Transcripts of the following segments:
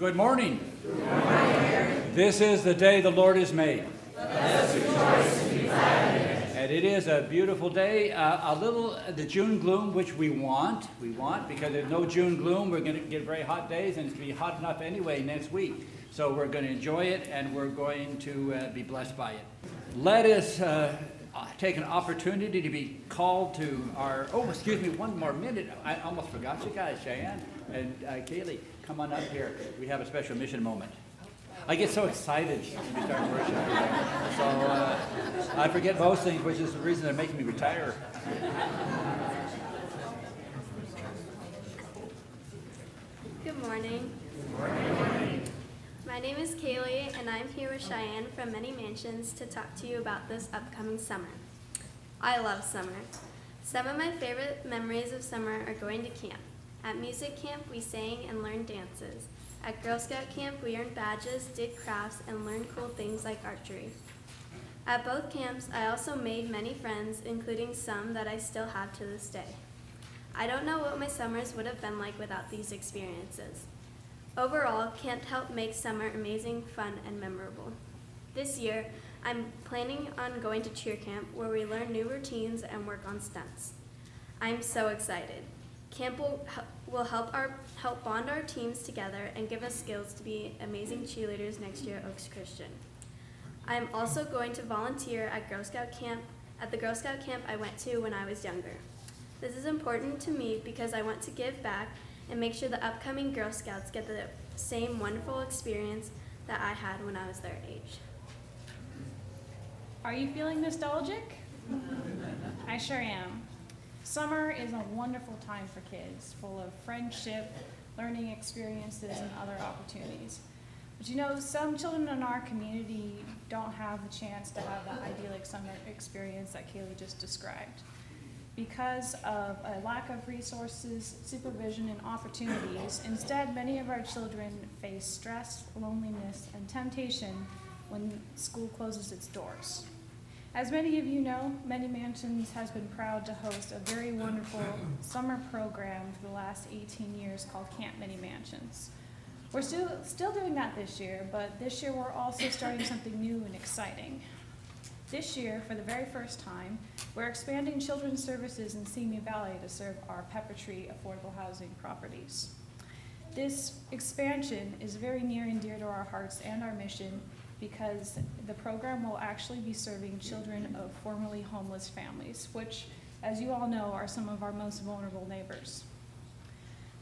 Good morning. This is the day the Lord has made. And it is a beautiful day. Uh, a little the June gloom, which we want, we want because there's no June gloom. We're going to get very hot days, and it's going to be hot enough anyway next week. So we're going to enjoy it, and we're going to uh, be blessed by it. Let us uh, take an opportunity to be called to our. Oh, excuse me, one more minute. I almost forgot you guys, Cheyenne and uh, Kaylee. Come on up here. We have a special mission moment. I get so excited when we start worship. So uh, I forget most things, which is the reason they're making me retire. Good morning. Good morning. My name is Kaylee, and I'm here with Cheyenne from Many Mansions to talk to you about this upcoming summer. I love summer. Some of my favorite memories of summer are going to camp. At music camp, we sang and learned dances. At Girl Scout camp, we earned badges, did crafts, and learned cool things like archery. At both camps, I also made many friends, including some that I still have to this day. I don't know what my summers would have been like without these experiences. Overall, camp helped make summer amazing, fun, and memorable. This year, I'm planning on going to cheer camp where we learn new routines and work on stunts. I'm so excited. Camp will, will help our help bond our teams together and give us skills to be amazing cheerleaders next year at Oaks Christian. I am also going to volunteer at Girl Scout camp at the Girl Scout camp I went to when I was younger. This is important to me because I want to give back and make sure the upcoming Girl Scouts get the same wonderful experience that I had when I was their age. Are you feeling nostalgic? I sure am. Summer is a wonderful time for kids, full of friendship, learning experiences, and other opportunities. But you know, some children in our community don't have the chance to have that idyllic summer experience that Kaylee just described. Because of a lack of resources, supervision, and opportunities, instead, many of our children face stress, loneliness, and temptation when school closes its doors. As many of you know, Many Mansions has been proud to host a very wonderful summer program for the last 18 years called Camp Many Mansions. We're still, still doing that this year, but this year we're also starting something new and exciting. This year, for the very first time, we're expanding children's services in Simi Valley to serve our Pepper Tree affordable housing properties. This expansion is very near and dear to our hearts and our mission because the program will actually be serving children of formerly homeless families, which, as you all know, are some of our most vulnerable neighbors.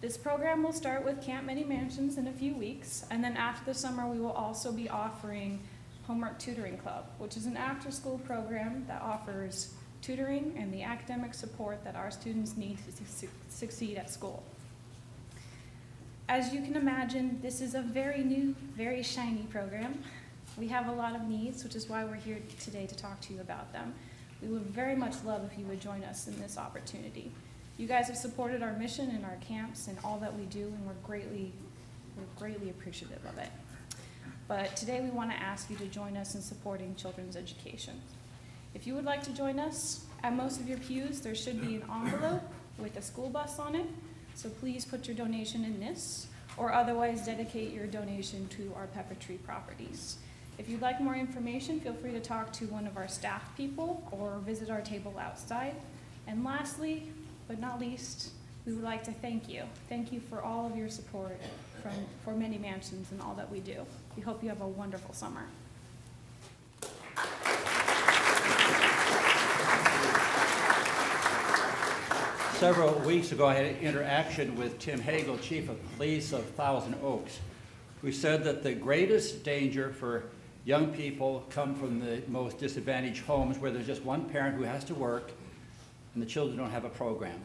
This program will start with Camp Many Mansions in a few weeks, and then after the summer, we will also be offering Homework Tutoring Club, which is an after school program that offers tutoring and the academic support that our students need to su- succeed at school. As you can imagine, this is a very new, very shiny program. We have a lot of needs, which is why we're here today to talk to you about them. We would very much love if you would join us in this opportunity. You guys have supported our mission and our camps and all that we do, and we're greatly, we're greatly appreciative of it. But today we want to ask you to join us in supporting children's education. If you would like to join us, at most of your pews, there should be an envelope with a school bus on it. So please put your donation in this, or otherwise dedicate your donation to our Pepper Tree properties. If you'd like more information, feel free to talk to one of our staff people or visit our table outside. And lastly, but not least, we would like to thank you. Thank you for all of your support from, for Many Mansions and all that we do. We hope you have a wonderful summer. Several weeks ago, I had an interaction with Tim Hagel, Chief of Police of Thousand Oaks, who said that the greatest danger for young people come from the most disadvantaged homes where there's just one parent who has to work and the children don't have a program.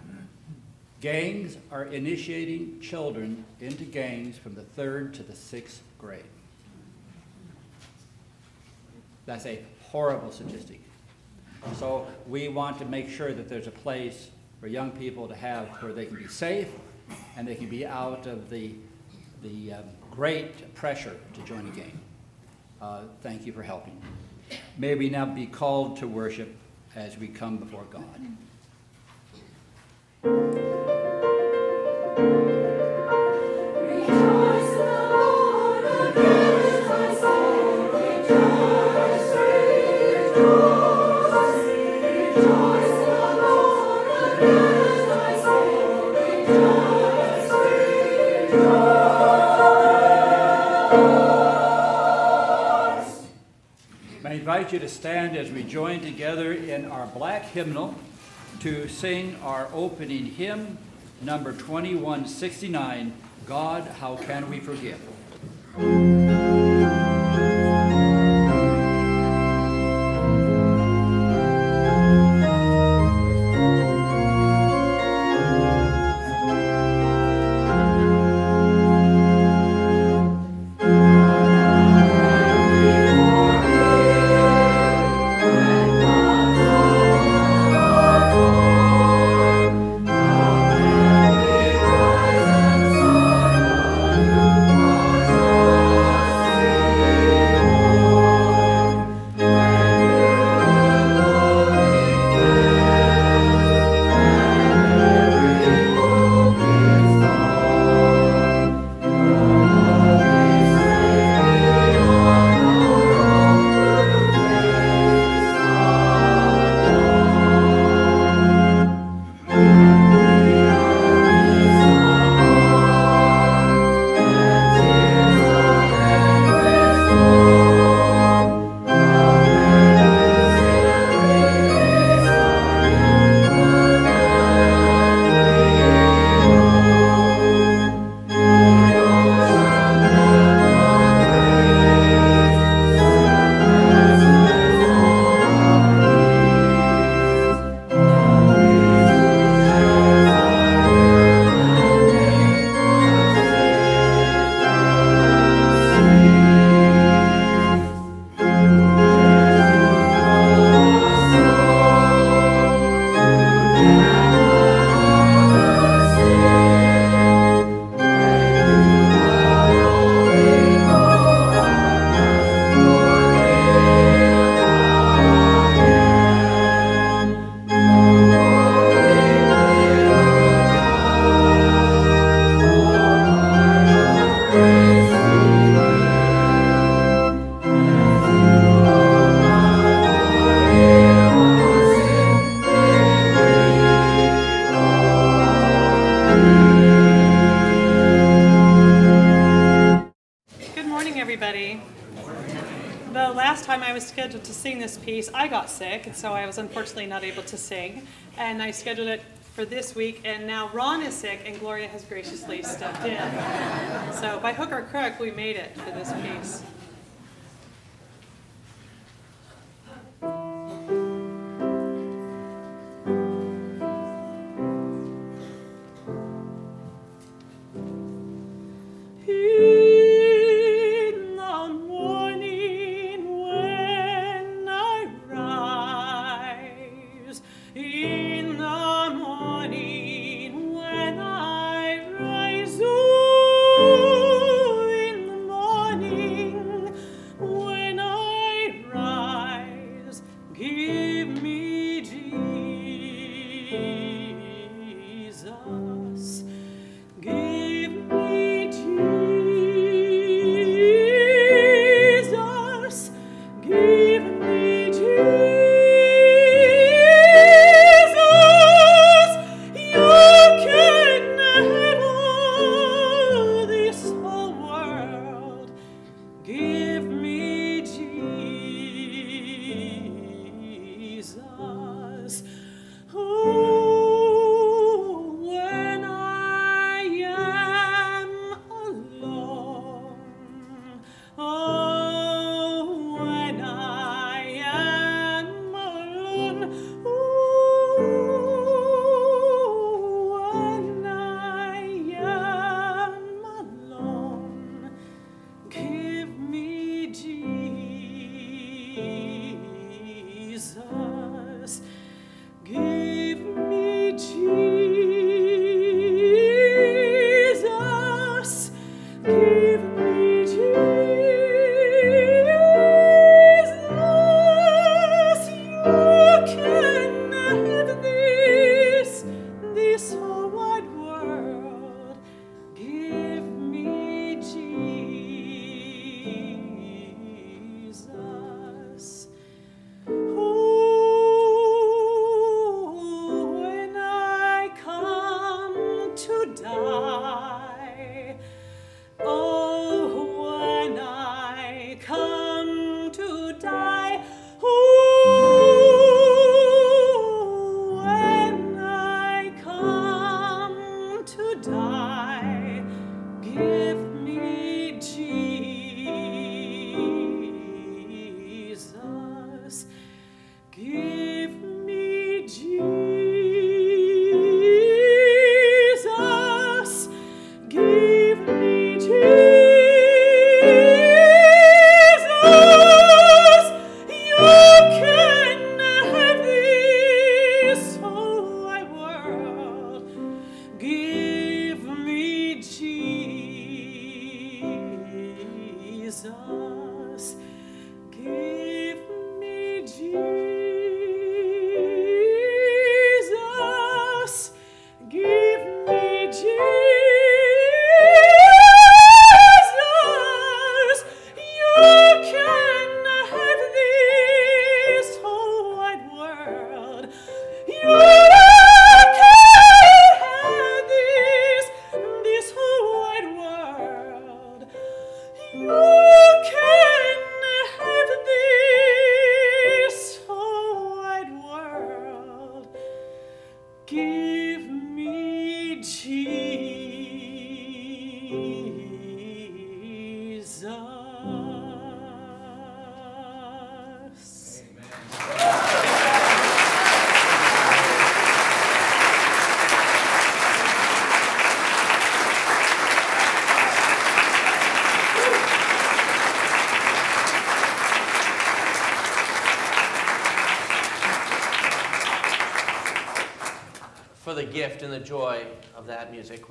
Gangs are initiating children into gangs from the third to the sixth grade. That's a horrible statistic. So we want to make sure that there's a place for young people to have where they can be safe and they can be out of the, the um, great pressure to join a gang. Uh, thank you for helping. May we now be called to worship as we come before God. You to stand as we join together in our black hymnal to sing our opening hymn, number 2169, God, How Can We Forgive? So I was unfortunately not able to sing. And I scheduled it for this week, and now Ron is sick, and Gloria has graciously stepped in. So by hook or crook, we made it for this piece.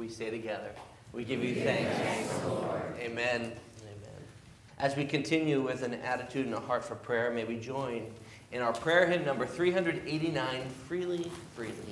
We say together. We give you thanks. Lord. Amen. Amen. As we continue with an attitude and a heart for prayer, may we join in our prayer hymn number 389 Freely, Freely.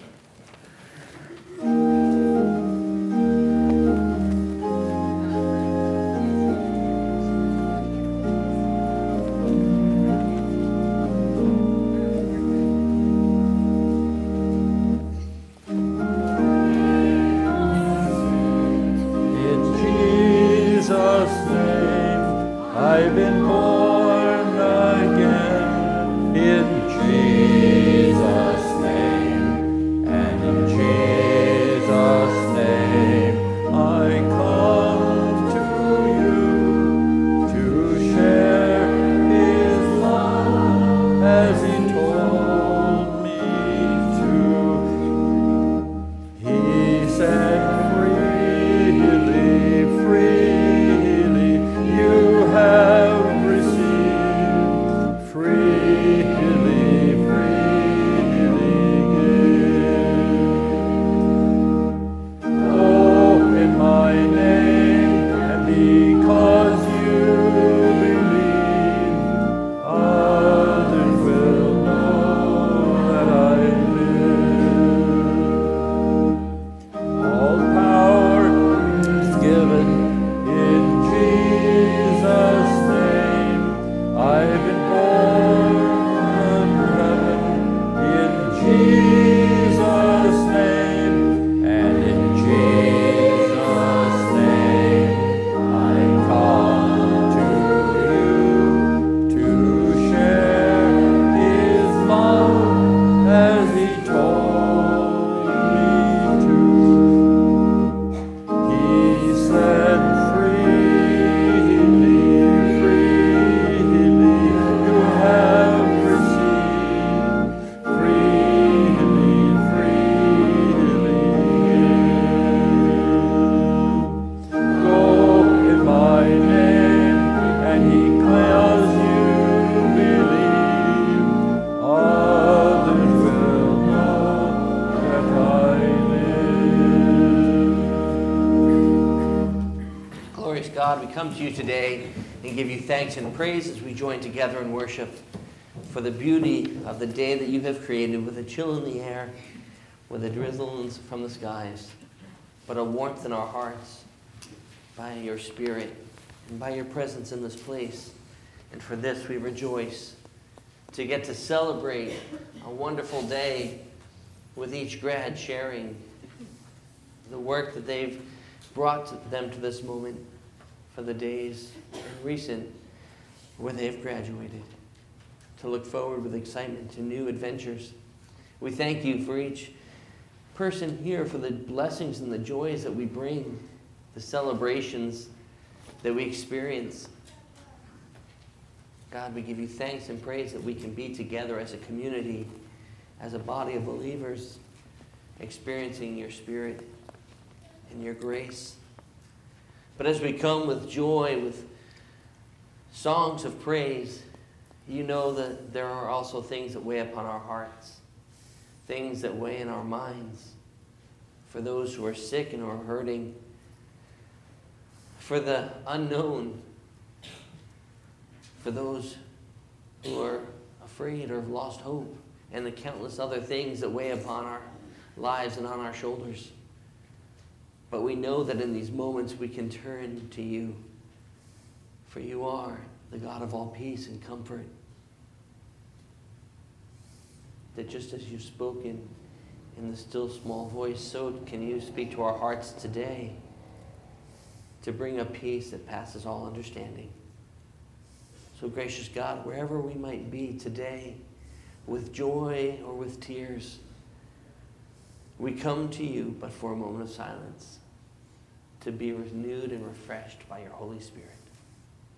Worship for the beauty of the day that you have created with a chill in the air, with a drizzle from the skies, but a warmth in our hearts by your Spirit and by your presence in this place. And for this we rejoice to get to celebrate a wonderful day with each grad sharing the work that they've brought them to this moment for the days recent where they've graduated, to look forward with excitement to new adventures. We thank you for each person here, for the blessings and the joys that we bring, the celebrations that we experience. God, we give you thanks and praise that we can be together as a community, as a body of believers, experiencing your spirit and your grace. But as we come with joy, with songs of praise, you know that there are also things that weigh upon our hearts, things that weigh in our minds. For those who are sick and are hurting, for the unknown, for those who are afraid or have lost hope, and the countless other things that weigh upon our lives and on our shoulders. But we know that in these moments we can turn to you, for you are the God of all peace and comfort. That just as you've spoken in the still small voice, so can you speak to our hearts today to bring a peace that passes all understanding. So, gracious God, wherever we might be today, with joy or with tears, we come to you but for a moment of silence to be renewed and refreshed by your Holy Spirit.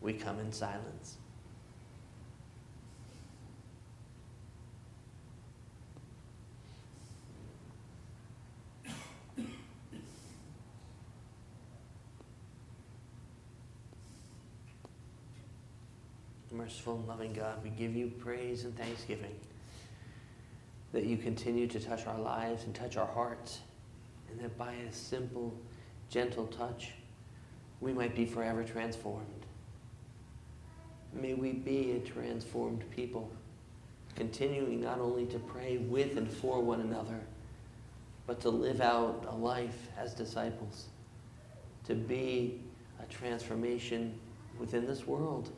We come in silence. Merciful and loving God, we give you praise and thanksgiving that you continue to touch our lives and touch our hearts, and that by a simple, gentle touch, we might be forever transformed. May we be a transformed people, continuing not only to pray with and for one another, but to live out a life as disciples, to be a transformation within this world.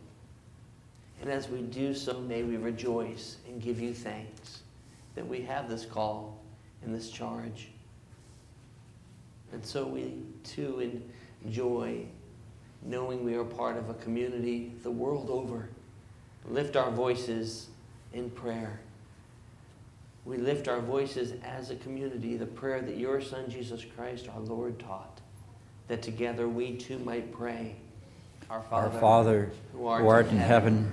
And as we do so, may we rejoice and give you thanks that we have this call and this charge. And so we too enjoy knowing we are part of a community the world over. Lift our voices in prayer. We lift our voices as a community, the prayer that your Son Jesus Christ, our Lord, taught, that together we too might pray. Our Our Father, Father, who art in heaven,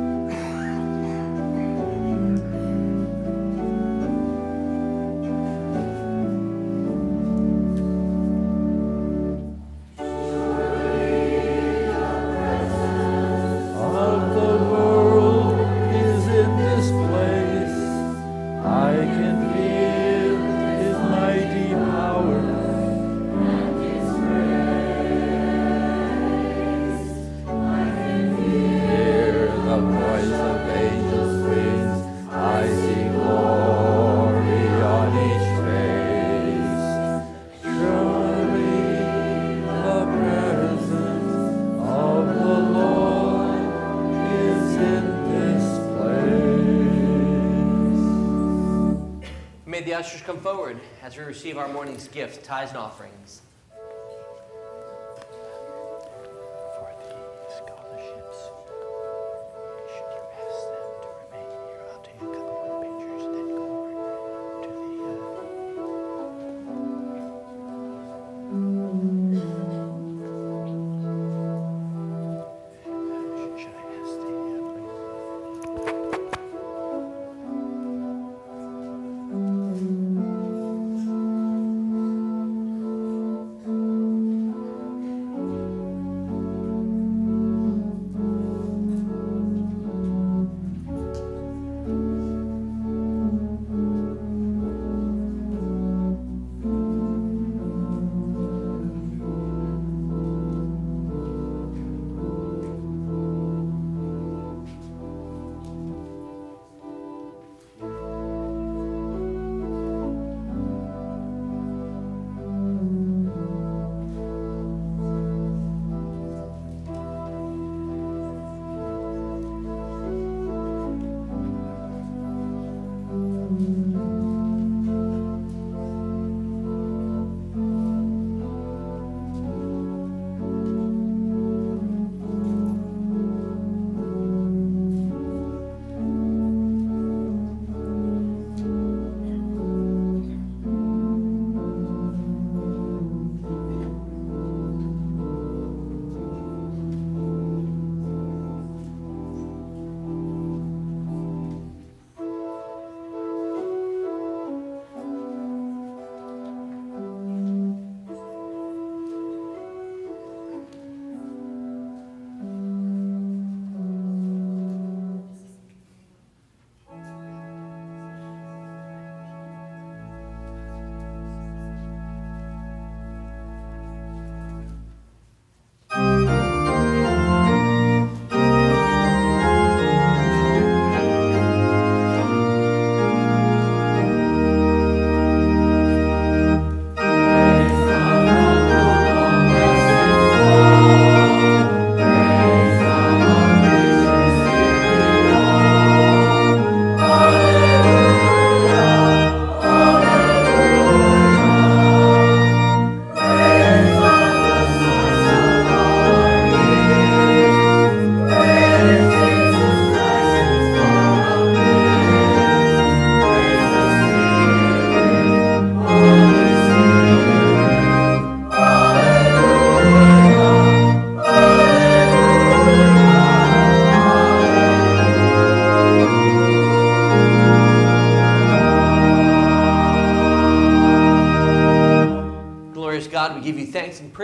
Receive our morning's gifts, tithes, and offerings.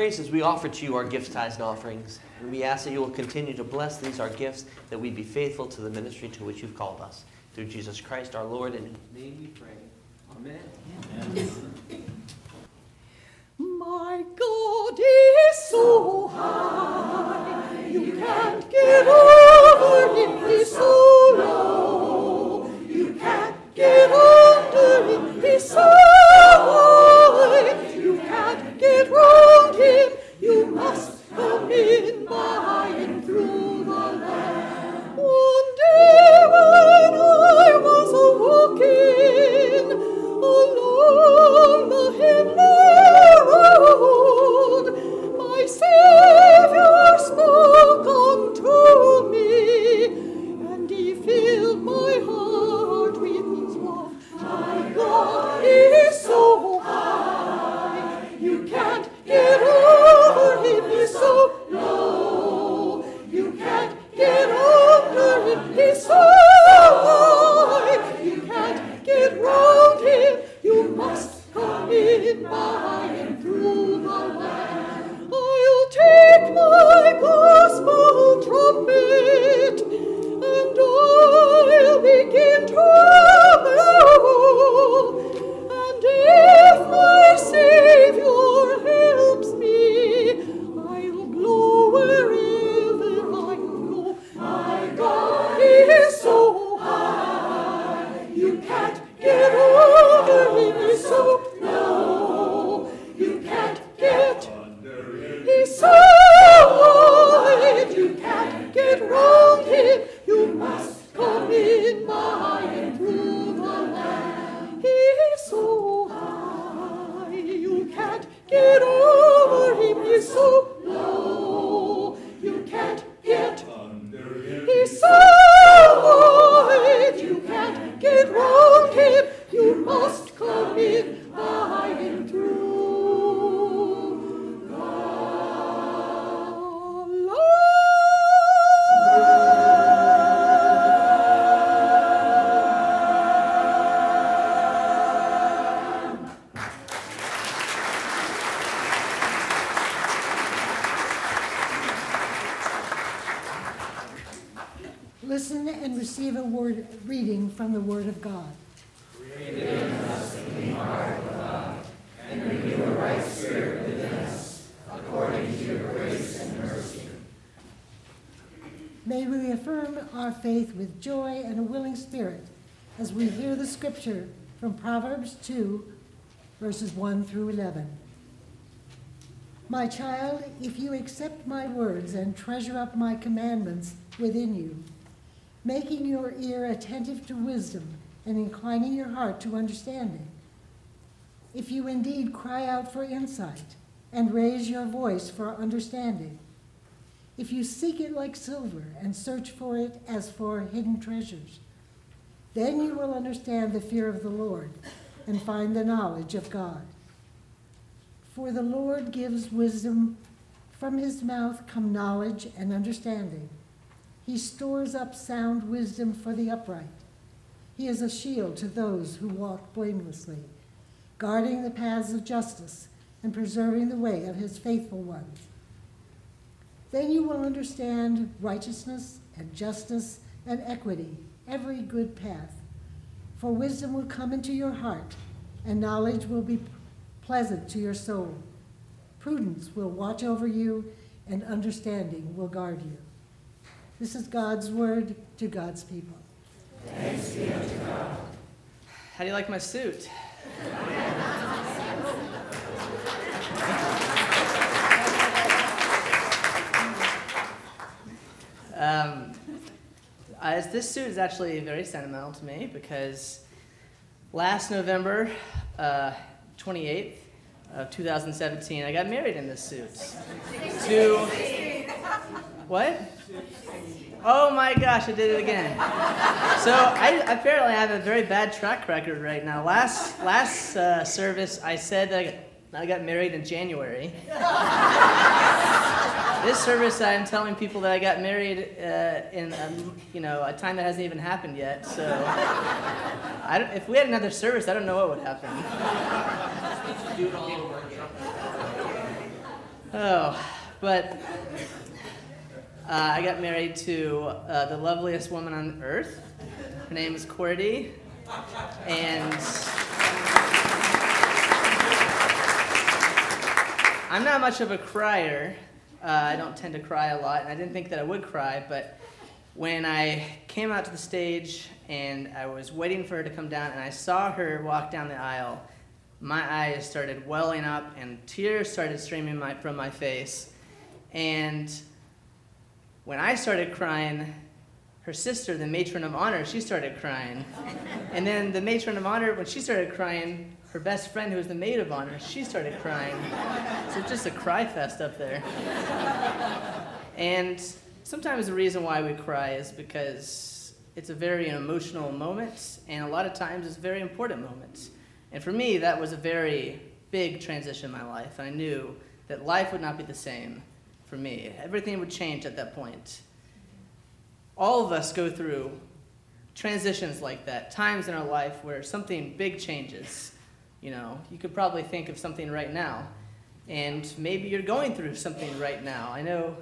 Praise as we offer to you our gifts, tithes, and offerings. And we ask that you will continue to bless these, our gifts, that we be faithful to the ministry to which you've called us. Through Jesus Christ our Lord, and in his name we pray. Amen. My God is so high, you can't get over him, he's so low. You can't get under him, he's so high. Can't get round him, you must come in by and through the land. One day when I was walking along and receive a word reading from the Word of God. Cleanse our hearts, God, and renew a right spirit within us, according to your grace and mercy. May we affirm our faith with joy and a willing spirit as we hear the scripture from Proverbs 2, verses 1 through 11. My child, if you accept my words and treasure up my commandments within you, making your ear attentive to wisdom and inclining your heart to understanding, if you indeed cry out for insight and raise your voice for understanding, if you seek it like silver and search for it as for hidden treasures, then you will understand the fear of the Lord and find the knowledge of God. For the Lord gives wisdom, from his mouth come knowledge and understanding. He stores up sound wisdom for the upright. He is a shield to those who walk blamelessly, guarding the paths of justice and preserving the way of his faithful ones. Then you will understand righteousness and justice and equity, every good path. For wisdom will come into your heart, and knowledge will be pleasant to your soul. Prudence will watch over you, and understanding will guard you. This is God's word to God's people. How do you like my suit? um, uh, this suit is actually very sentimental to me because last November, uh, 28th of 2017, I got married in this suit. to what? Oh my gosh, I did it again. So I apparently have a very bad track record right now. Last last uh, service, I said that I got, I got married in January. this service, I'm telling people that I got married uh, in um, you know a time that hasn't even happened yet. So I don't, if we had another service, I don't know what would happen. Do it all over again. Oh, but uh, I got married to uh, the loveliest woman on earth. Her name is Cordy, and I'm not much of a crier. Uh, I don't tend to cry a lot, and I didn't think that I would cry, but when I came out to the stage and I was waiting for her to come down, and I saw her walk down the aisle, my eyes started welling up and tears started streaming my, from my face. And when I started crying, her sister, the matron of honor, she started crying. And then the matron of honor, when she started crying, her best friend, who was the maid of honor, she started crying. So just a cry fest up there. And sometimes the reason why we cry is because it's a very emotional moment, and a lot of times it's a very important moment. And for me, that was a very big transition in my life. I knew that life would not be the same for me. Everything would change at that point. All of us go through transitions like that, times in our life where something big changes. You know, you could probably think of something right now, and maybe you're going through something right now. I know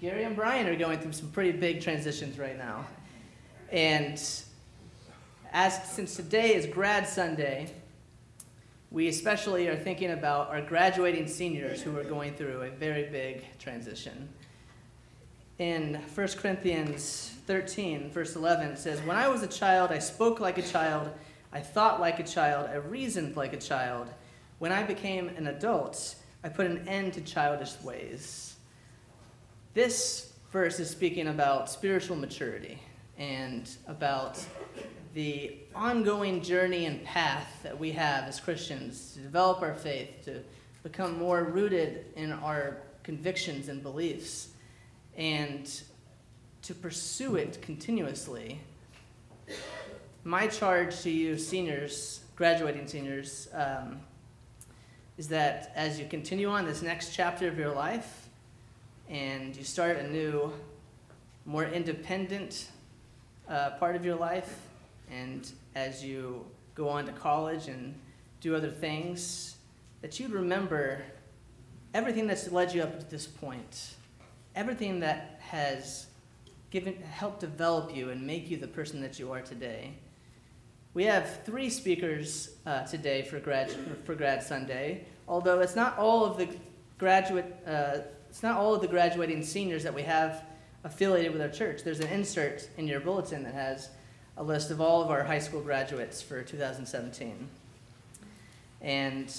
Gary and Brian are going through some pretty big transitions right now. And as since today is grad Sunday, we especially are thinking about our graduating seniors who are going through a very big transition. In 1 Corinthians 13, verse 11, it says, When I was a child, I spoke like a child, I thought like a child, I reasoned like a child. When I became an adult, I put an end to childish ways. This verse is speaking about spiritual maturity and about the ongoing journey and path that we have as Christians to develop our faith, to become more rooted in our convictions and beliefs, and to pursue it continuously. My charge to you, seniors, graduating seniors, um, is that as you continue on this next chapter of your life and you start a new, more independent uh, part of your life, and as you go on to college and do other things, that you'd remember everything that's led you up to this point, everything that has given, helped develop you and make you the person that you are today. We have three speakers uh, today for grad, for grad Sunday, although it's not all of the graduate, uh, it's not all of the graduating seniors that we have affiliated with our church. There's an insert in your bulletin that has a list of all of our high school graduates for 2017. And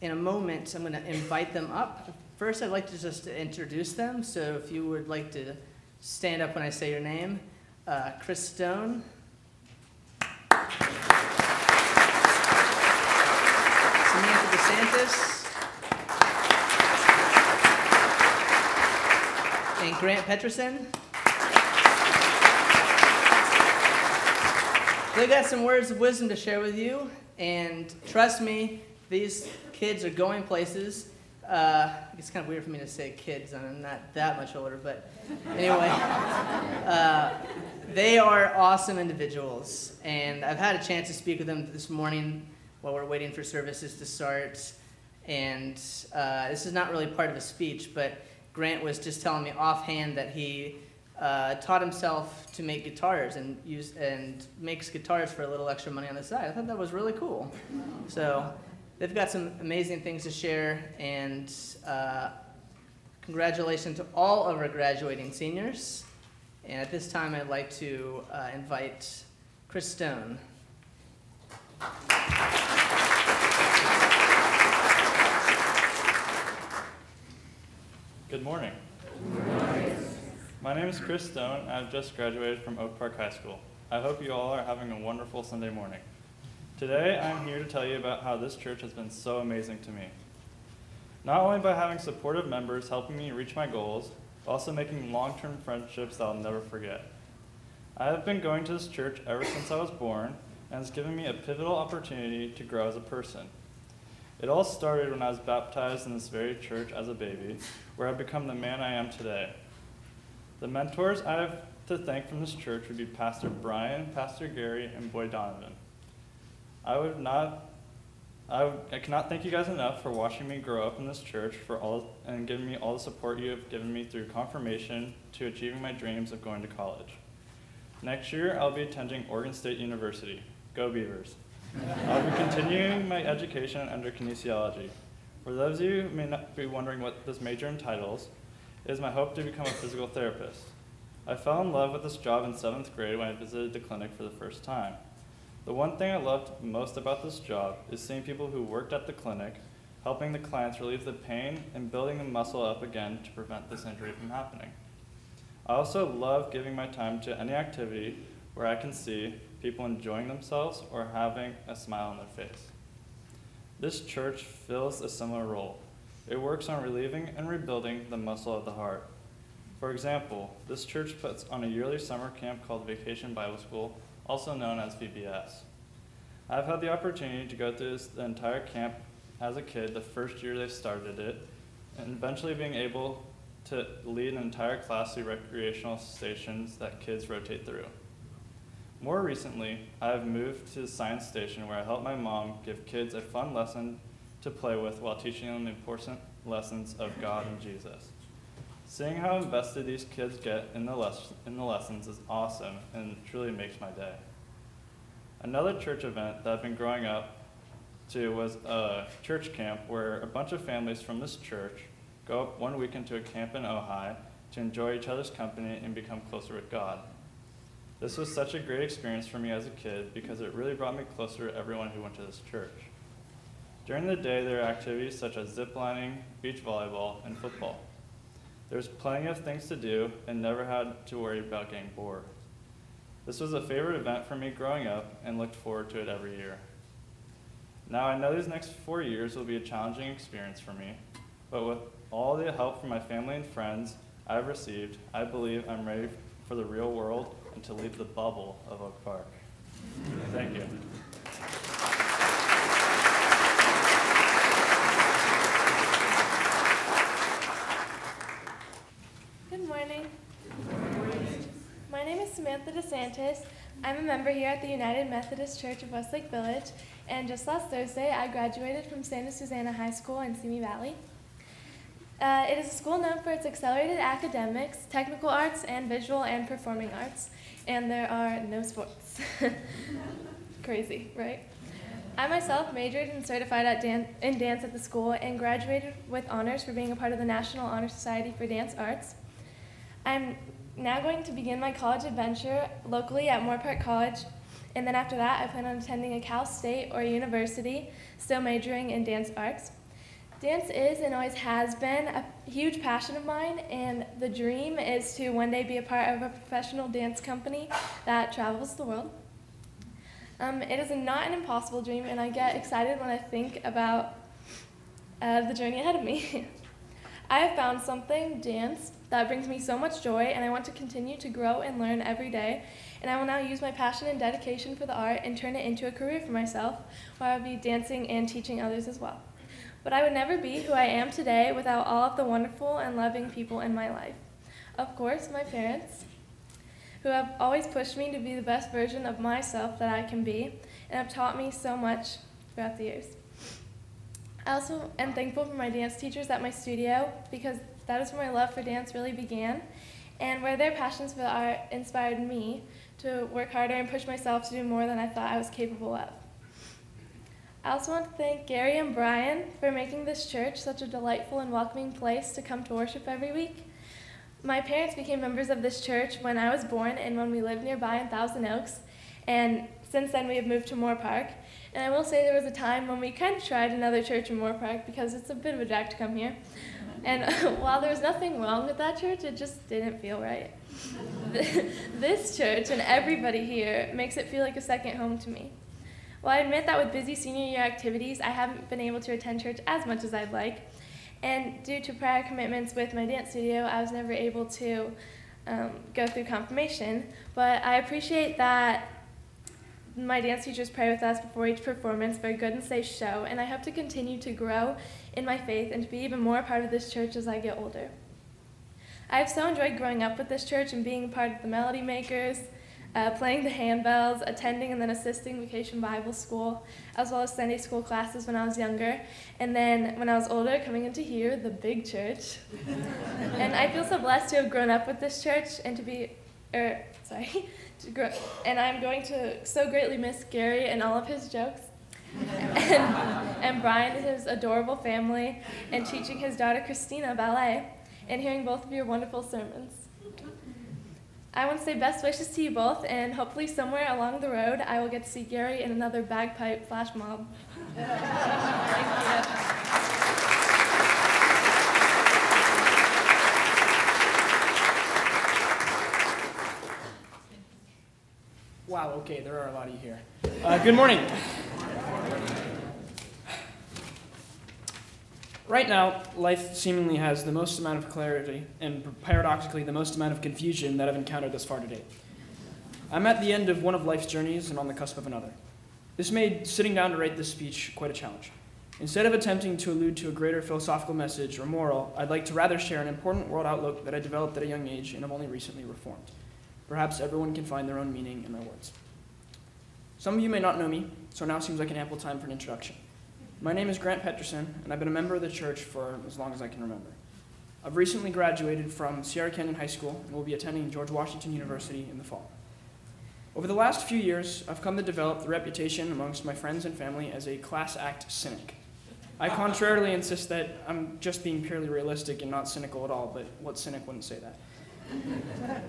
in a moment, I'm going to invite them up. First, I'd like to just introduce them. So if you would like to stand up when I say your name, uh, Chris Stone. Samantha DeSantis. And Grant Peterson. They got some words of wisdom to share with you, and trust me, these kids are going places. Uh, it's kind of weird for me to say kids, I'm not that much older, but anyway, uh, they are awesome individuals, and I've had a chance to speak with them this morning while we're waiting for services to start. And uh, this is not really part of a speech, but Grant was just telling me offhand that he uh, taught himself to make guitars and use and makes guitars for a little extra money on the side. I thought that was really cool. So they've got some amazing things to share, and uh, congratulations to all of our graduating seniors. And at this time, I'd like to uh, invite Chris Stone. Good morning. My name is Chris Stone, and I've just graduated from Oak Park High School. I hope you all are having a wonderful Sunday morning. Today, I'm here to tell you about how this church has been so amazing to me. Not only by having supportive members helping me reach my goals, but also making long term friendships that I'll never forget. I have been going to this church ever since I was born, and it's given me a pivotal opportunity to grow as a person. It all started when I was baptized in this very church as a baby, where I've become the man I am today. The mentors I have to thank from this church would be Pastor Brian, Pastor Gary, and Boy Donovan. I would not I, I cannot thank you guys enough for watching me grow up in this church for all and giving me all the support you have given me through confirmation to achieving my dreams of going to college. Next year, I'll be attending Oregon State University. Go Beavers! I'll be continuing my education under kinesiology. For those of you who may not be wondering what this major entitles, it is my hope to become a physical therapist. I fell in love with this job in seventh grade when I visited the clinic for the first time. The one thing I loved most about this job is seeing people who worked at the clinic, helping the clients relieve the pain and building the muscle up again to prevent this injury from happening. I also love giving my time to any activity where I can see people enjoying themselves or having a smile on their face. This church fills a similar role. It works on relieving and rebuilding the muscle of the heart. For example, this church puts on a yearly summer camp called Vacation Bible School also known as VBS. I've had the opportunity to go through the entire camp as a kid the first year they started it, and eventually being able to lead an entire class through recreational stations that kids rotate through. More recently, I have moved to the science station where I help my mom give kids a fun lesson to play with while teaching them the important lessons of God and Jesus. Seeing how invested these kids get in the, les- in the lessons is awesome and truly makes my day. Another church event that I've been growing up to was a church camp where a bunch of families from this church go up one weekend to a camp in Ojai to enjoy each other's company and become closer with God. This was such a great experience for me as a kid because it really brought me closer to everyone who went to this church. During the day, there are activities such as zip lining, beach volleyball, and football. There's plenty of things to do and never had to worry about getting bored. This was a favorite event for me growing up and looked forward to it every year. Now I know these next four years will be a challenging experience for me, but with all the help from my family and friends I've received, I believe I'm ready for the real world and to leave the bubble of Oak Park. Thank you. Good morning. My name is Samantha DeSantis. I'm a member here at the United Methodist Church of Westlake Village, and just last Thursday I graduated from Santa Susana High School in Simi Valley. Uh, it is a school known for its accelerated academics, technical arts, and visual and performing arts, and there are no sports. Crazy, right? I myself majored and certified dan- in dance at the school and graduated with honors for being a part of the National Honor Society for Dance Arts. I'm now going to begin my college adventure locally at Moorpark College, and then after that, I plan on attending a Cal State or university, still majoring in dance arts. Dance is and always has been a huge passion of mine, and the dream is to one day be a part of a professional dance company that travels the world. Um, it is not an impossible dream, and I get excited when I think about uh, the journey ahead of me. I have found something, dance, that brings me so much joy, and I want to continue to grow and learn every day. And I will now use my passion and dedication for the art and turn it into a career for myself, where I'll be dancing and teaching others as well. But I would never be who I am today without all of the wonderful and loving people in my life. Of course, my parents, who have always pushed me to be the best version of myself that I can be, and have taught me so much throughout the years. I also am thankful for my dance teachers at my studio because that is where my love for dance really began, and where their passions for the art inspired me to work harder and push myself to do more than I thought I was capable of. I also want to thank Gary and Brian for making this church such a delightful and welcoming place to come to worship every week. My parents became members of this church when I was born and when we lived nearby in Thousand Oaks, and since then we have moved to Moorpark. And I will say there was a time when we kind of tried another church in Moorpark because it's a bit of a drag to come here. And while there was nothing wrong with that church, it just didn't feel right. this church and everybody here makes it feel like a second home to me. Well, I admit that with busy senior year activities, I haven't been able to attend church as much as I'd like. And due to prior commitments with my dance studio, I was never able to um, go through confirmation. But I appreciate that my dance teachers pray with us before each performance for a good and safe show, and I hope to continue to grow in my faith and to be even more a part of this church as I get older. I have so enjoyed growing up with this church and being part of the Melody Makers, uh, playing the handbells, attending and then assisting Vacation Bible School, as well as Sunday school classes when I was younger. And then when I was older, coming into here, the big church. and I feel so blessed to have grown up with this church and to be, er, sorry, grow, and I'm going to so greatly miss Gary and all of his jokes. and, and Brian and his adorable family, and teaching his daughter Christina ballet, and hearing both of your wonderful sermons. I want to say best wishes to you both, and hopefully, somewhere along the road, I will get to see Gary in another bagpipe flash mob. Thank you. Wow, okay, there are a lot of you here. Uh, good morning. Right now, life seemingly has the most amount of clarity and paradoxically the most amount of confusion that I've encountered thus far today. I'm at the end of one of life's journeys and on the cusp of another. This made sitting down to write this speech quite a challenge. Instead of attempting to allude to a greater philosophical message or moral, I'd like to rather share an important world outlook that I developed at a young age and have only recently reformed. Perhaps everyone can find their own meaning in my words. Some of you may not know me, so now seems like an ample time for an introduction. My name is Grant Peterson, and I've been a member of the church for as long as I can remember. I've recently graduated from Sierra Canyon High School and will be attending George Washington University in the fall. Over the last few years, I've come to develop the reputation amongst my friends and family as a class act cynic. I contrarily insist that I'm just being purely realistic and not cynical at all, but what cynic wouldn't say that?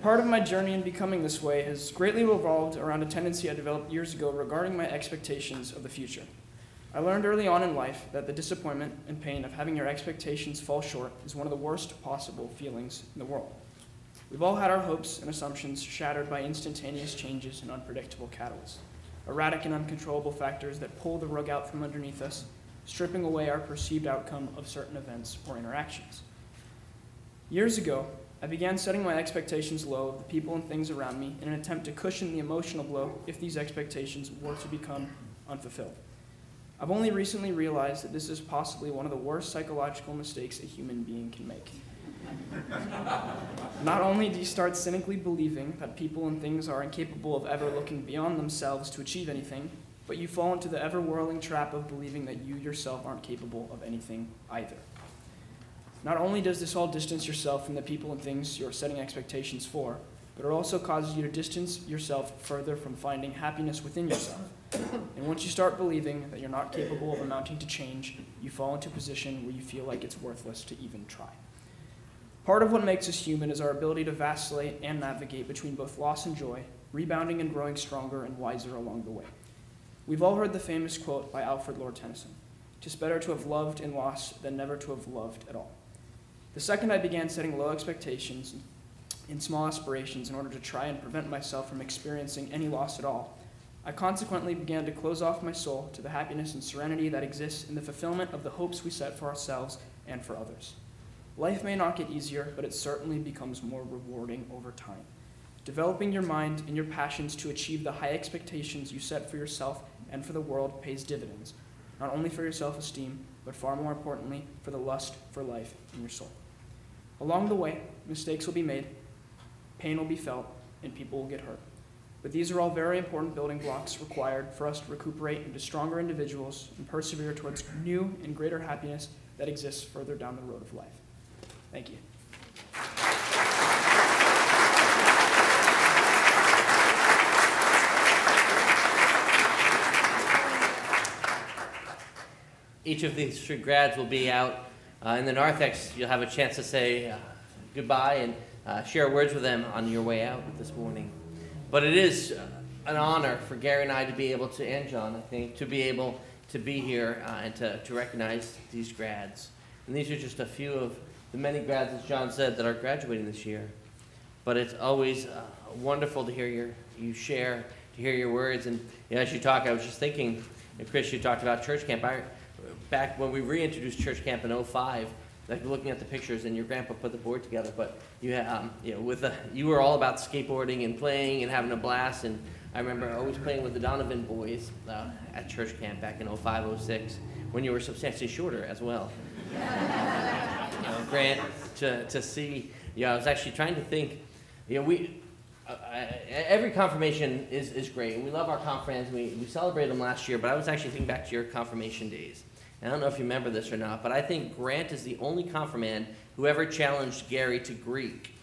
Part of my journey in becoming this way has greatly revolved around a tendency I developed years ago regarding my expectations of the future. I learned early on in life that the disappointment and pain of having your expectations fall short is one of the worst possible feelings in the world. We've all had our hopes and assumptions shattered by instantaneous changes and unpredictable catalysts, erratic and uncontrollable factors that pull the rug out from underneath us, stripping away our perceived outcome of certain events or interactions. Years ago, I began setting my expectations low of the people and things around me in an attempt to cushion the emotional blow if these expectations were to become unfulfilled. I've only recently realized that this is possibly one of the worst psychological mistakes a human being can make. Not only do you start cynically believing that people and things are incapable of ever looking beyond themselves to achieve anything, but you fall into the ever whirling trap of believing that you yourself aren't capable of anything either. Not only does this all distance yourself from the people and things you're setting expectations for, but it also causes you to distance yourself further from finding happiness within yourself. And once you start believing that you're not capable of amounting to change, you fall into a position where you feel like it's worthless to even try. Part of what makes us human is our ability to vacillate and navigate between both loss and joy, rebounding and growing stronger and wiser along the way. We've all heard the famous quote by Alfred Lord Tennyson Tis better to have loved and lost than never to have loved at all. The second I began setting low expectations and small aspirations in order to try and prevent myself from experiencing any loss at all, I consequently began to close off my soul to the happiness and serenity that exists in the fulfillment of the hopes we set for ourselves and for others. Life may not get easier, but it certainly becomes more rewarding over time. Developing your mind and your passions to achieve the high expectations you set for yourself and for the world pays dividends, not only for your self esteem, but far more importantly, for the lust for life in your soul. Along the way, mistakes will be made, pain will be felt, and people will get hurt. But these are all very important building blocks required for us to recuperate into stronger individuals and persevere towards new and greater happiness that exists further down the road of life. Thank you. Each of these grads will be out uh, in the narthex. You'll have a chance to say uh, goodbye and uh, share words with them on your way out this morning. But it is uh, an honor for Gary and I to be able to, and John, I think, to be able to be here uh, and to, to recognize these grads. And these are just a few of the many grads, as John said, that are graduating this year. But it's always uh, wonderful to hear your, you share, to hear your words. And you know, as you talk, I was just thinking, Chris, you talked about church camp. I, back when we reintroduced church camp in 05, like looking at the pictures, and your grandpa put the board together. But you, had, um, you know, with the, you were all about skateboarding and playing and having a blast. And I remember always playing with the Donovan boys uh, at church camp back in 05, 06, when you were substantially shorter as well. you know, Grant, to, to see, you know, I was actually trying to think, you know, we, I, I- every confirmation is, is great, we love our confirmands. We, we celebrated them last year, but I was actually thinking back to your confirmation days. I don't know if you remember this or not, but I think Grant is the only confirmand who ever challenged Gary to Greek.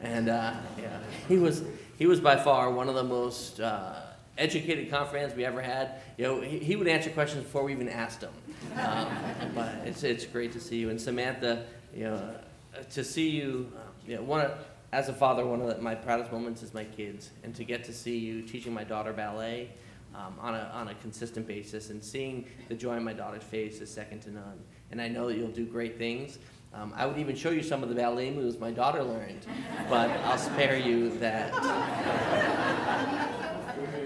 And uh, yeah, he was he was by far one of the most uh, educated confirmands we ever had. You know, he, he would answer questions before we even asked him. Um, but it's it's great to see you, and Samantha, you know, uh, to see you, uh, you know, one of, as a father, one of the, my proudest moments is my kids, and to get to see you teaching my daughter ballet. Um, on, a, on a consistent basis, and seeing the joy on my daughter's face is second to none. And I know that you'll do great things. Um, I would even show you some of the ballet moves my daughter learned, but I'll spare you that.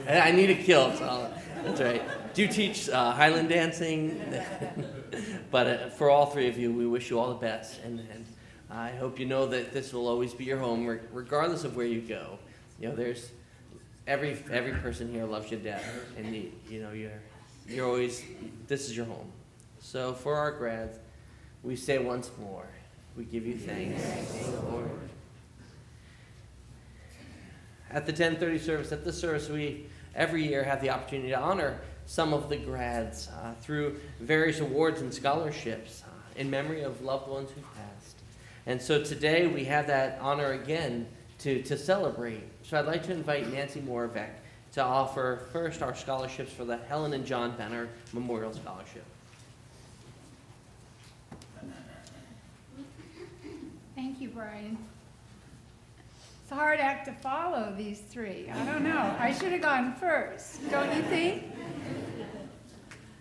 And I need a kilt, so that's right. Do you teach uh, Highland dancing? but uh, for all three of you, we wish you all the best, and, and I hope you know that this will always be your home, re- regardless of where you go. You know, there's every every person here loves you to death, and you, you know you're you're always this is your home. So for our grads, we say once more, we give you thanks, Lord. At the 10:30 service, at this service, we every year have the opportunity to honor some of the grads uh, through various awards and scholarships uh, in memory of loved ones who passed. And so today we have that honor again to, to celebrate. So I'd like to invite Nancy Moravec to offer first our scholarships for the Helen and John Benner Memorial Scholarship. Thank you, Brian. It's a hard act to follow, these three. I don't know. I should have gone first, don't you think?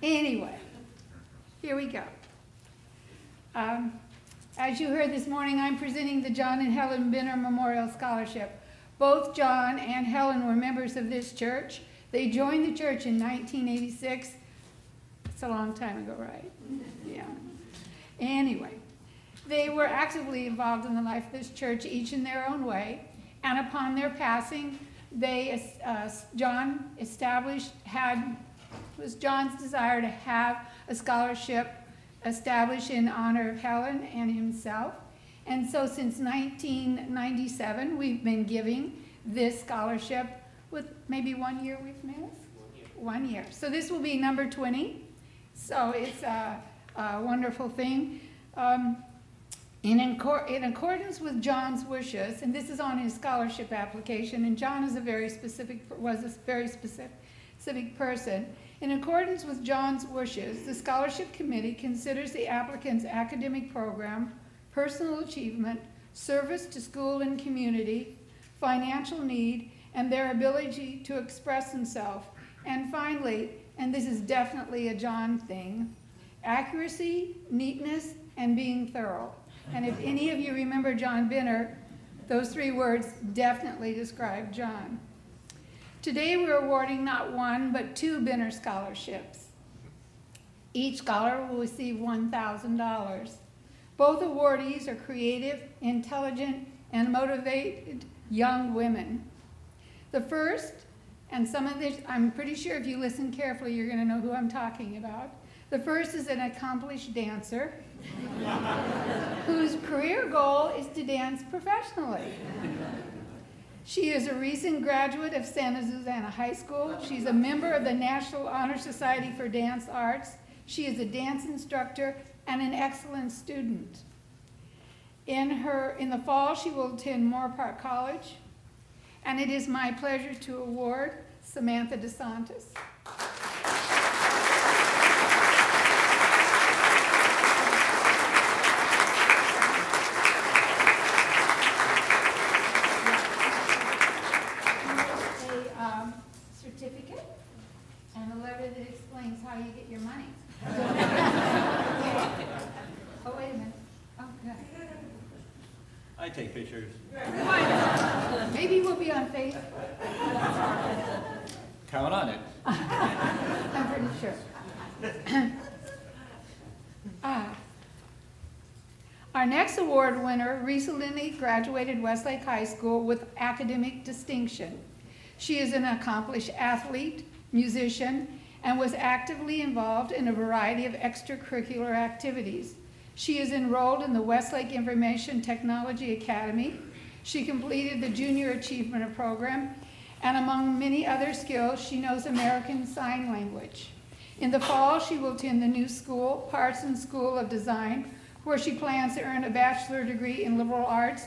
Anyway, here we go. Um, as you heard this morning, I'm presenting the John and Helen Benner Memorial Scholarship. Both John and Helen were members of this church. They joined the church in 1986. It's a long time ago, right? Yeah. Anyway, they were actively involved in the life of this church, each in their own way. And upon their passing, they, uh, John established, had, it was John's desire to have a scholarship established in honor of Helen and himself. And so since 1997, we've been giving this scholarship with maybe one year we've missed? One year. So this will be number 20. So it's a, a wonderful thing. Um, in, incor- in accordance with John's wishes, and this is on his scholarship application, and John is a very specific, was a very specific, specific person. In accordance with John's wishes, the scholarship committee considers the applicant's academic program, personal achievement, service to school and community, financial need, and their ability to express himself. And finally, and this is definitely a John thing, accuracy, neatness, and being thorough. And if any of you remember John Benner, those three words definitely describe John. Today we're awarding not one, but two Benner scholarships. Each scholar will receive $1,000. Both awardees are creative, intelligent, and motivated young women. The first, and some of this, I'm pretty sure if you listen carefully, you're going to know who I'm talking about. The first is an accomplished dancer whose career goal is to dance professionally. She is a recent graduate of Santa Susana High School. She's a member of the National Honor Society for Dance Arts. She is a dance instructor and an excellent student. In her in the fall, she will attend Moorpark College, and it is my pleasure to award Samantha DeSantis. a um, certificate and a letter that explains how you get your money. Oh, wait a minute. Okay. I take pictures. Maybe we'll be on Facebook. Count on it. I'm pretty sure. Ah. Our next award winner recently graduated Westlake High School with academic distinction. She is an accomplished athlete, musician, and was actively involved in a variety of extracurricular activities. She is enrolled in the Westlake Information Technology Academy. She completed the Junior Achievement Program, and among many other skills, she knows American Sign Language. In the fall, she will attend the new school, Parsons School of Design, where she plans to earn a bachelor degree in liberal arts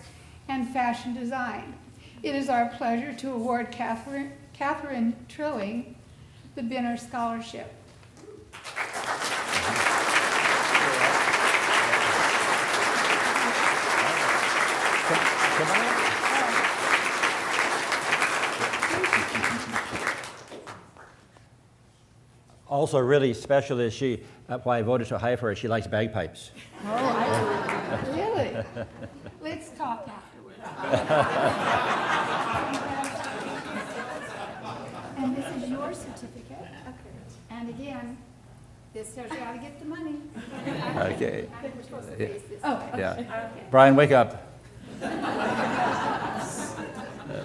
and fashion design. It is our pleasure to award Catherine, Catherine Trilling the Benner Scholarship. Also really special is she, that's why I voted so high for her, she likes bagpipes. Oh, I, really? Let's talk afterwards. And this is your certificate. Okay. And again, this tells you how to get the money. Okay. I think we're supposed to face this. Oh, okay. Yeah. Okay. Brian, wake up. We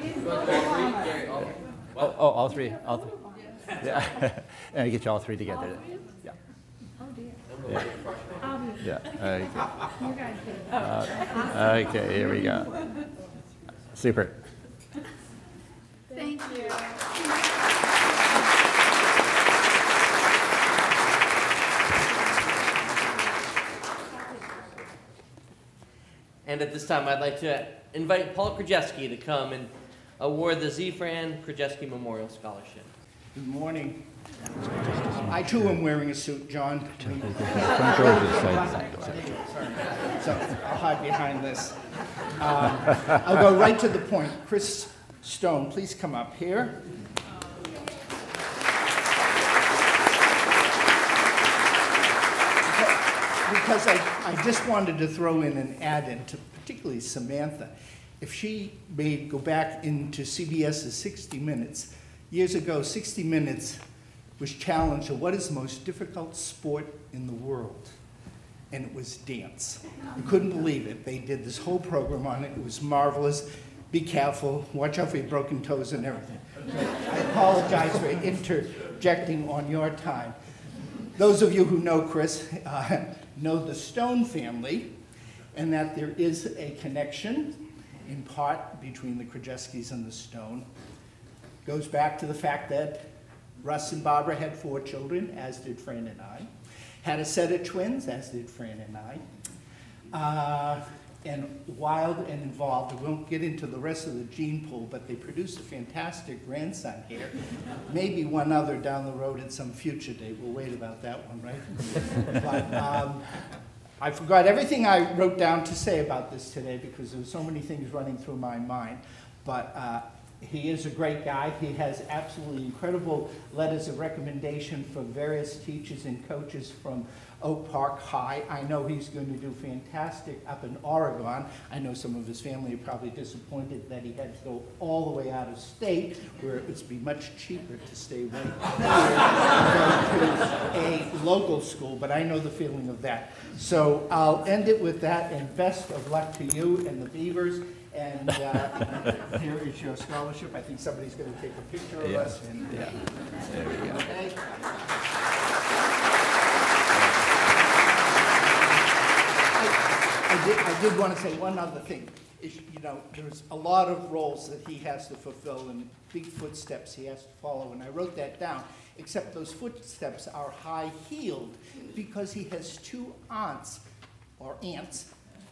didn't vote for Obama. Oh, oh, all three, all three. Yeah, and get you all three together. Yeah, Oh, dear. yeah, I'll yeah, okay. You guys did. Uh, Okay, here we go. Super. Thank you. And at this time, I'd like to invite Paul Krajewski to come and award the Zefran Krajewski Memorial Scholarship. Good morning. I too am wearing a suit, John. Front the side. So I'll hide behind this. Uh, I'll go right to the point. Chris Stone, please come up here. Because I, I just wanted to throw in an add-in to particularly Samantha. If she may go back into CBS's 60 Minutes, years ago, 60 Minutes was challenged to what is the most difficult sport in the world? And it was dance. I couldn't believe it. They did this whole program on it. It was marvelous. Be careful. Watch out for your broken toes and everything. I apologize for interjecting on your time. Those of you who know Chris uh, know the Stone family and that there is a connection in part between the Krajewskis and the Stone. Goes back to the fact that Russ and Barbara had four children, as did Fran and I. Had a set of twins, as did Fran and I. Uh, and wild and involved. We won't get into the rest of the gene pool, but they produced a fantastic grandson here. Maybe one other down the road at some future date. We'll wait about that one, right? but, um, I forgot everything I wrote down to say about this today because there were so many things running through my mind. But uh, he is a great guy. He has absolutely incredible letters of recommendation for various teachers and coaches from Oak Park High. I know he's going to do fantastic up in Oregon. I know some of his family are probably disappointed that he had to go all the way out of state, where it would be much cheaper to stay to a local school, but I know the feeling of that. So I'll end it with that, and best of luck to you and the Beavers. And uh, here is your scholarship. I think somebody's going to take a picture of Yeah. us. and- Yeah. There we go. Okay. I I did, I did want to say one other thing. Is, You know, there's a lot of roles that he has to fulfill and big footsteps he has to follow, and I wrote that down. Except those footsteps are high-heeled because he has two aunts, or aunts,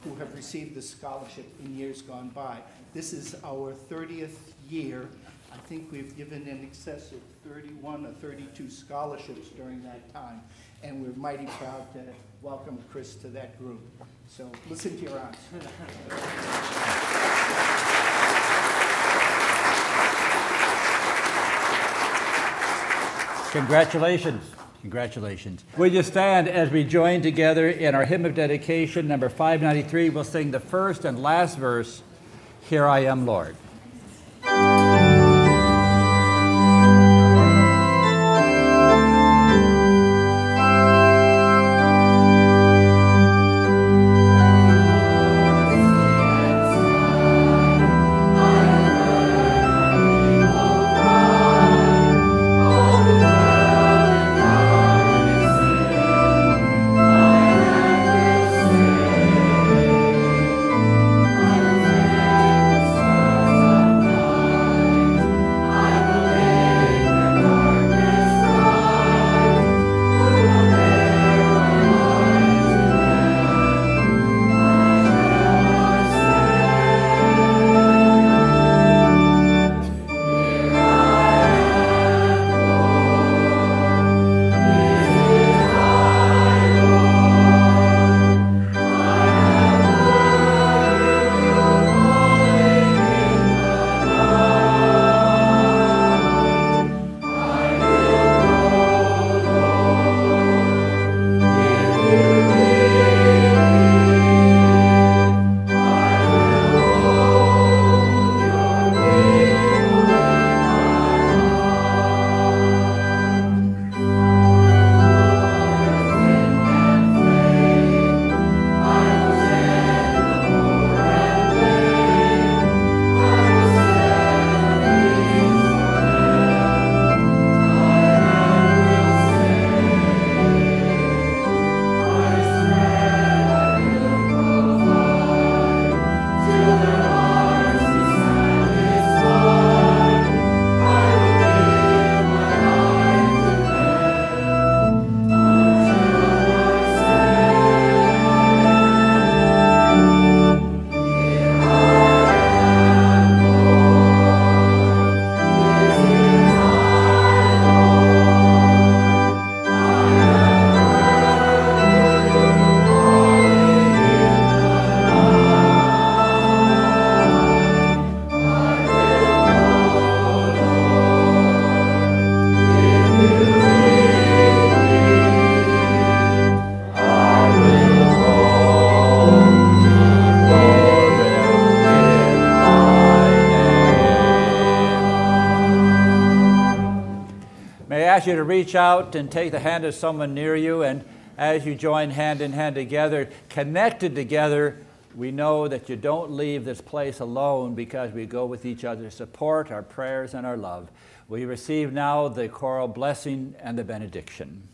who have received the scholarship in years gone by. This is our 30th year. I think we've given in excess of 31 or 32 scholarships during that time, and we're mighty proud to welcome Chris to that group. So listen to your aunts. Congratulations. Congratulations. Will you stand as we join together in our hymn of dedication, number 593? We'll sing the first and last verse, Here I Am, Lord. Ask you to reach out and take the hand of someone near you, and as you join hand in hand together, connected together, we know that you don't leave this place alone because we go with each other to support our prayers and our love. We receive now the choral blessing and the benediction.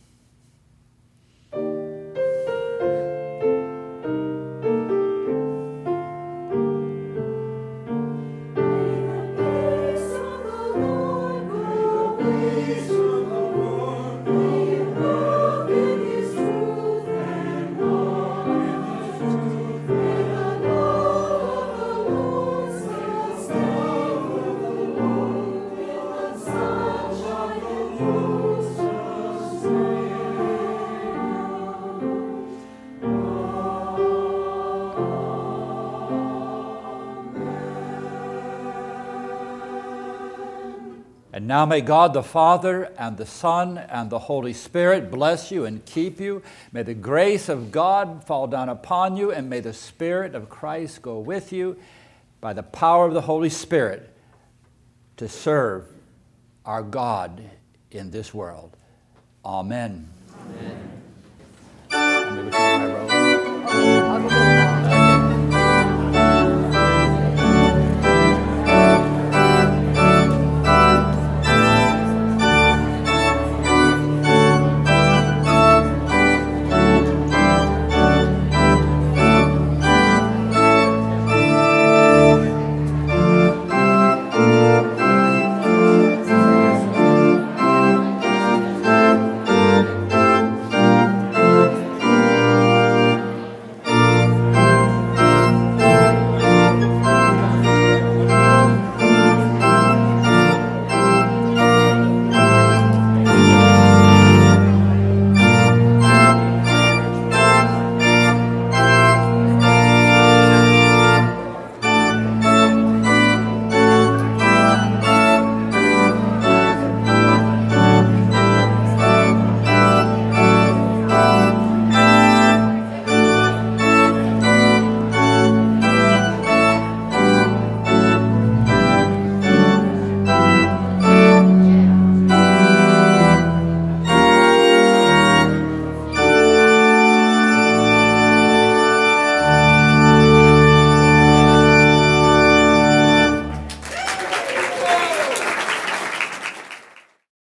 And now may God the Father and the Son and the Holy Spirit bless you and keep you. May the grace of God fall down upon you, and may the Spirit of Christ go with you by the power of the Holy Spirit to serve our God in this world. Amen. Amen.